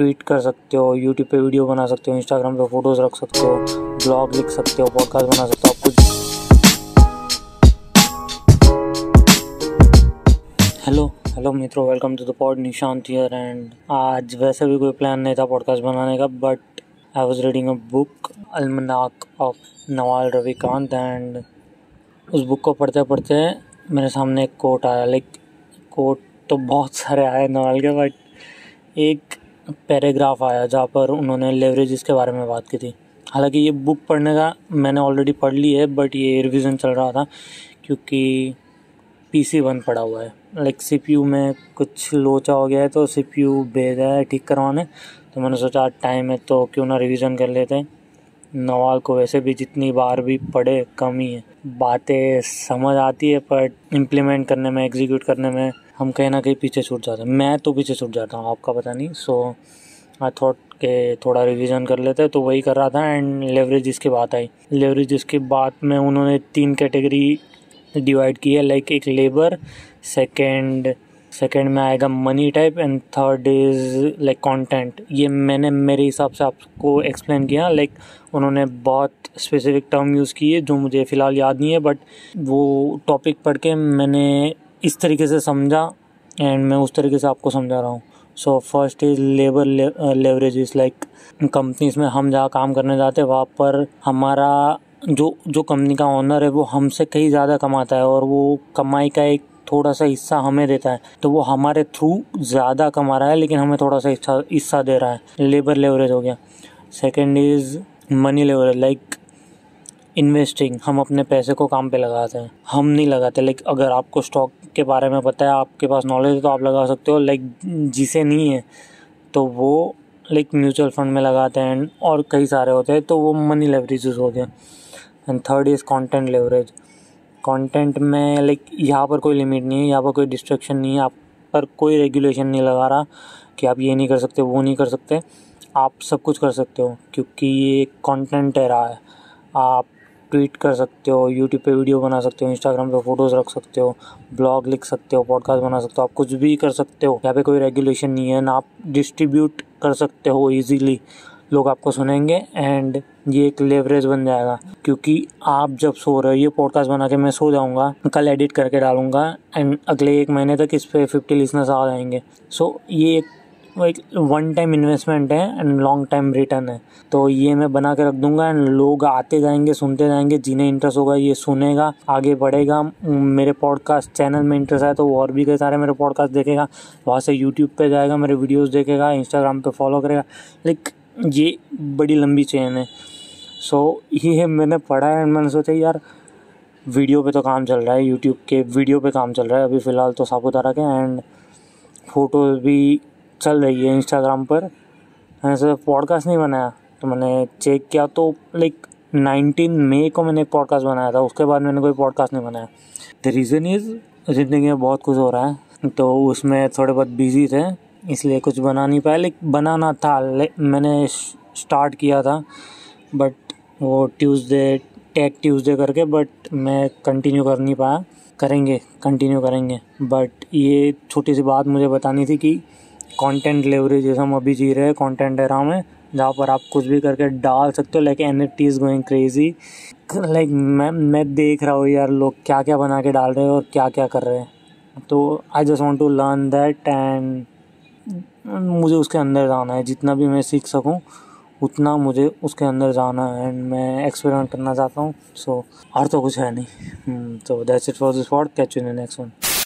Tweet कर सकते हो यूट्यूब पे वीडियो बना सकते हो इंस्टाग्राम पे फ़ोटोज़ रख सकते हो ब्लॉग लिख सकते हो पॉडकास्ट बना सकते हो, आप कुछ हेलो हेलो मित्रों welcome to the pod Nishant here and आज वैसे भी कोई प्लान नहीं था पॉडकास्ट बनाने का but I was reading a book almanack of Naval Ravikant and उस बुक को पढ़ते पढ़ते मेरे सामने एक कोट आया लाइक कोट तो बहुत सारे आए नवाल के बट एक पैराग्राफ आया जहाँ पर उन्होंने लेवरेज के बारे में बात की थी। हालाँकि ये बुक पढ़ने का मैंने ऑलरेडी पढ़ ली है बट ये रिविज़न चल रहा था क्योंकि पी सी वन पड़ा हुआ है। लाइक सी पी यू में कुछ लोचा हो गया है तो सीपीयू भेजा है ठीक करवाने। तो मैंने सोचा टाइम है तो क्यों ना रिवीजन कर लेते हैं। नवाल को वैसे भी जितनी बार भी पढ़े कम ही है। बातें समझ आती है, पर इम्प्लीमेंट करने में एग्जीक्यूट करने में हम कहीं ना कहीं पीछे छूट जाते हैं। मैं तो पीछे छूट जाता हूँ, आपका पता नहीं। सो आई थॉट के थोड़ा रिवीजन कर लेते तो वही कर रहा था एंड लेवरेज इसकी बात आई। लेवरेज इसकी बात में उन्होंने तीन कैटेगरी डिवाइड की है लाइक एक लेबर सेकेंड सेकेंड में आएगा money type and third is like content ये मैंने मेरे हिसाब से आपको एक्सप्लेन किया लाइक उन्होंने बहुत स्पेसिफिक टर्म यूज़ किए जो मुझे फ़िलहाल याद नहीं है बट वो टॉपिक पढ़ के मैंने इस तरीके से समझा एंड मैं उस तरीके से आपको समझा रहा हूँ। So first is labour leverage is like companies में हम जहाँ काम करने जाते हैं, वहाँ पर हमारा जो जो कंपनी का ऑनर है, वो हमसे कहीं ज़्यादा कमाता है और वो कमाई का एक थोड़ा सा हिस्सा हमें देता है तो वो हमारे थ्रू ज़्यादा कमा रहा है, लेकिन हमें थोड़ा सा हिस्सा हिस्सा दे रहा है। लेबर लेवरेज हो गया। Second is money leverage like investing हम अपने पैसे को काम पे लगाते हैं। हम नहीं लगाते लाइक अगर आपको स्टॉक के बारे में पता है, आपके पास नॉलेज है तो आप लगा सकते हो लाइक जिसे नहीं है तो वो लाइक म्यूचुअल फंड में लगाते हैं, और कई सारे होते हैं तो वो मनी लेवरेजेस हो गया। And third is content leverage content में लाइक यहाँ पर कोई लिमिट नहीं है, यहाँ पर कोई डिस्ट्रक्शन नहीं है, आप पर कोई रेगुलेशन नहीं लगा रहा कि आप ये नहीं कर सकते, वो नहीं कर सकते, आप सब कुछ कर सकते हो, क्योंकि ये कंटेंट है रहा है। आप ट्वीट कर सकते हो यूट्यूब पे वीडियो बना सकते हो इंस्टाग्राम पे फ़ोटोज़ रख सकते हो ब्लॉग लिख सकते हो पॉडकास्ट बना सकते हो, आप कुछ भी कर सकते हो। यहाँ पे कोई रेगुलेशन नहीं है, ना आप डिस्ट्रीब्यूट कर सकते हो इजीली लोग आपको सुनेंगे एंड ये एक लेवरेज बन जाएगा। क्योंकि आप जब सो रहे हो ये पॉडकास्ट बना के मैं सो जाऊँगा कल एडिट करके डालूँगा एंड अगले एक महीने तक इस पर फिफ्टी लिसनर्स आ जाएँगे। सो so, ये एक एक वन टाइम इन्वेस्टमेंट है एंड लॉन्ग टाइम रिटर्न है। तो ये मैं बना के रख दूँगा एंड लोग आते जाएँगे सुनते जाएँगे जिन्हें इंटरेस्ट होगा ये सुनेगा आगे बढ़ेगा। मेरे पॉडकास्ट चैनल में इंटरेस्ट है तो वो और भी कई सारे मेरे पॉडकास्ट देखेगा। वहाँ से यूट्यूब पे जाएगा मेरे वीडियोस देखेगा इंस्टाग्राम पे फॉलो करेगा। लाइक ये बड़ी लंबी चेन है। सो so, ये है मैंने पढ़ा है एंड मैंने सोचा यार वीडियो पे तो काम चल रहा है यूट्यूब के वीडियो पे काम चल रहा है अभी फ़िलहाल तो सापुतारा के एंड फ़ोटोज़ भी चल रही है इंस्टाग्राम पर। मैंने सोचा पॉडकास्ट नहीं बनाया? तो मैंने चेक किया तो लाइक नाइनटीन मई को मैंने एक पॉडकास्ट बनाया था उसके बाद मैंने कोई पॉडकास्ट नहीं बनाया। द रीज़न इज़ ज़िंदगी में बहुत कुछ हो रहा है तो उसमें थोड़े बहुत बिज़ी थे। इसलिए कुछ बना नहीं पाया लेकिन बनाना था ले, मैंने स्टार्ट किया था बट वो ट्यूसडे टेक ट्यूसडे करके बट मैं कंटिन्यू कर नहीं पाया। करेंगे कंटिन्यू करेंगे बट ये छोटी सी बात मुझे बतानी थी कि कंटेंट लेवरेज जैसे हम अभी जी रहे हैं कंटेंट एरा में जहाँ पर आप कुछ भी करके डाल सकते हो like N F T is going crazy like मैं मैं देख रहा हूँ यार लोग क्या क्या बना के डाल रहे हैं और क्या क्या कर रहे हैं। तो I just want to learn that and मुझे उसके अंदर जाना है। जितना भी मैं सीख सकूँ, उतना मुझे उसके अंदर जाना है। एंड मैं एक्सपेरिमेंट करना चाहता हूँ सो और तो कुछ है नहीं। तो that's it for this what catch in next one